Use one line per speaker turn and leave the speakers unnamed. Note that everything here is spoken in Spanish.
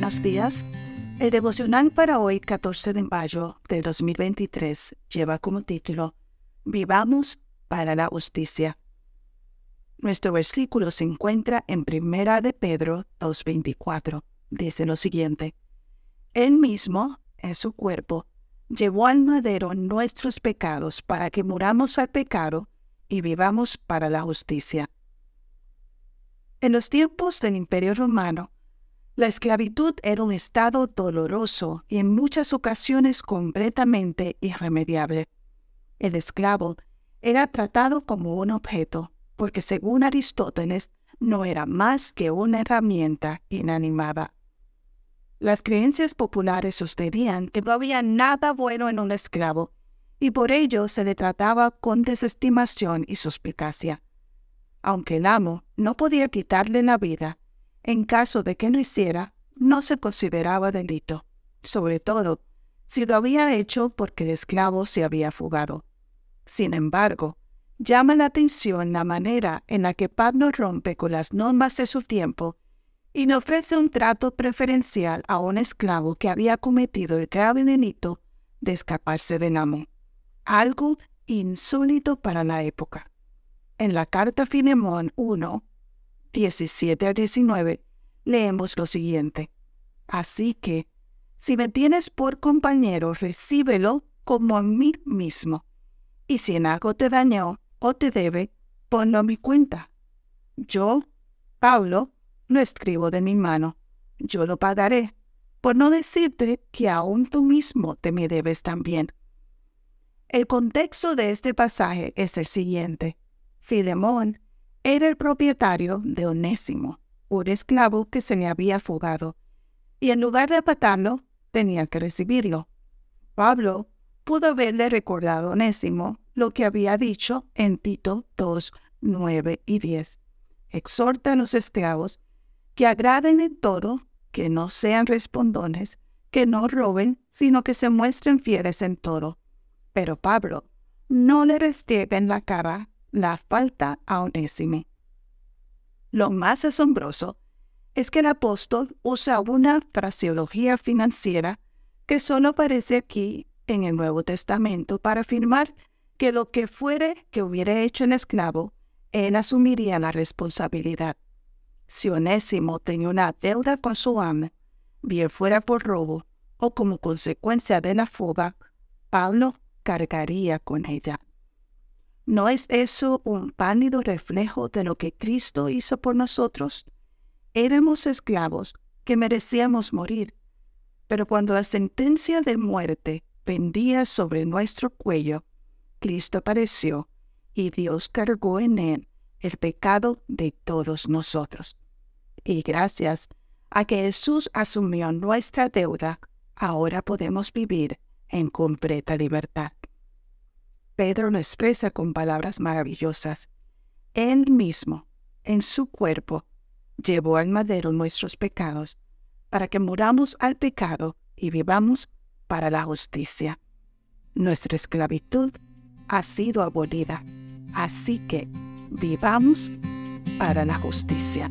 buenos días. El devocional para hoy, 14 de mayo de 2023, lleva como título Vivamos para la justicia. Nuestro versículo se encuentra en Primera de Pedro 2.24. Dice lo siguiente, Él mismo, en su cuerpo, llevó al madero nuestros pecados para que muramos al pecado y vivamos para la justicia. En los tiempos del Imperio Romano, la esclavitud era un estado doloroso y en muchas ocasiones completamente irremediable. El esclavo era tratado como un objeto, porque según Aristóteles no era más que una herramienta inanimada. Las creencias populares sostenían que no había nada bueno en un esclavo, y por ello se le trataba con desestimación y suspicacia aunque el amo no podía quitarle la vida, en caso de que lo hiciera, no se consideraba delito, sobre todo si lo había hecho porque el esclavo se había fugado. Sin embargo, llama la atención la manera en la que Pablo rompe con las normas de su tiempo y le ofrece un trato preferencial a un esclavo que había cometido el grave delito de escaparse del amo, algo insólito para la época en la carta Filemón 1, 17 a 19, leemos lo siguiente. Así que, si me tienes por compañero, recíbelo como a mí mismo. Y si en algo te dañó o te debe, ponlo a mi cuenta. Yo, Pablo, lo escribo de mi mano. Yo lo pagaré, por no decirte que aún tú mismo te me debes también. El contexto de este pasaje es el siguiente. Filemón era el propietario de Onésimo, un esclavo que se le había fugado, y en lugar de matarlo, tenía que recibirlo. Pablo pudo haberle recordado a Onésimo lo que había dicho en Tito 2, 9 y 10. Exhorta a los esclavos que agraden en todo, que no sean respondones, que no roben, sino que se muestren fieles en todo. Pero Pablo no le restiega en la cara la falta a Onésimo. Lo más asombroso es que el apóstol usa una fraseología financiera que solo aparece aquí en el Nuevo Testamento para afirmar que lo que fuere que hubiera hecho el esclavo, él asumiría la responsabilidad. Si Onésimo tenía una deuda con su amo, bien fuera por robo o como consecuencia de la fuga, Pablo cargaría con ella. ¿No es eso un pálido reflejo de lo que Cristo hizo por nosotros? Éramos esclavos que merecíamos morir, pero cuando la sentencia de muerte pendía sobre nuestro cuello, Cristo apareció y Dios cargó en él el pecado de todos nosotros. Y gracias a que Jesús asumió nuestra deuda, ahora podemos vivir en completa libertad. Pedro lo expresa con palabras maravillosas. Él mismo, en su cuerpo, llevó al madero nuestros pecados, para que muramos al pecado y vivamos para la justicia. Nuestra esclavitud ha sido abolida, así que vivamos para la justicia.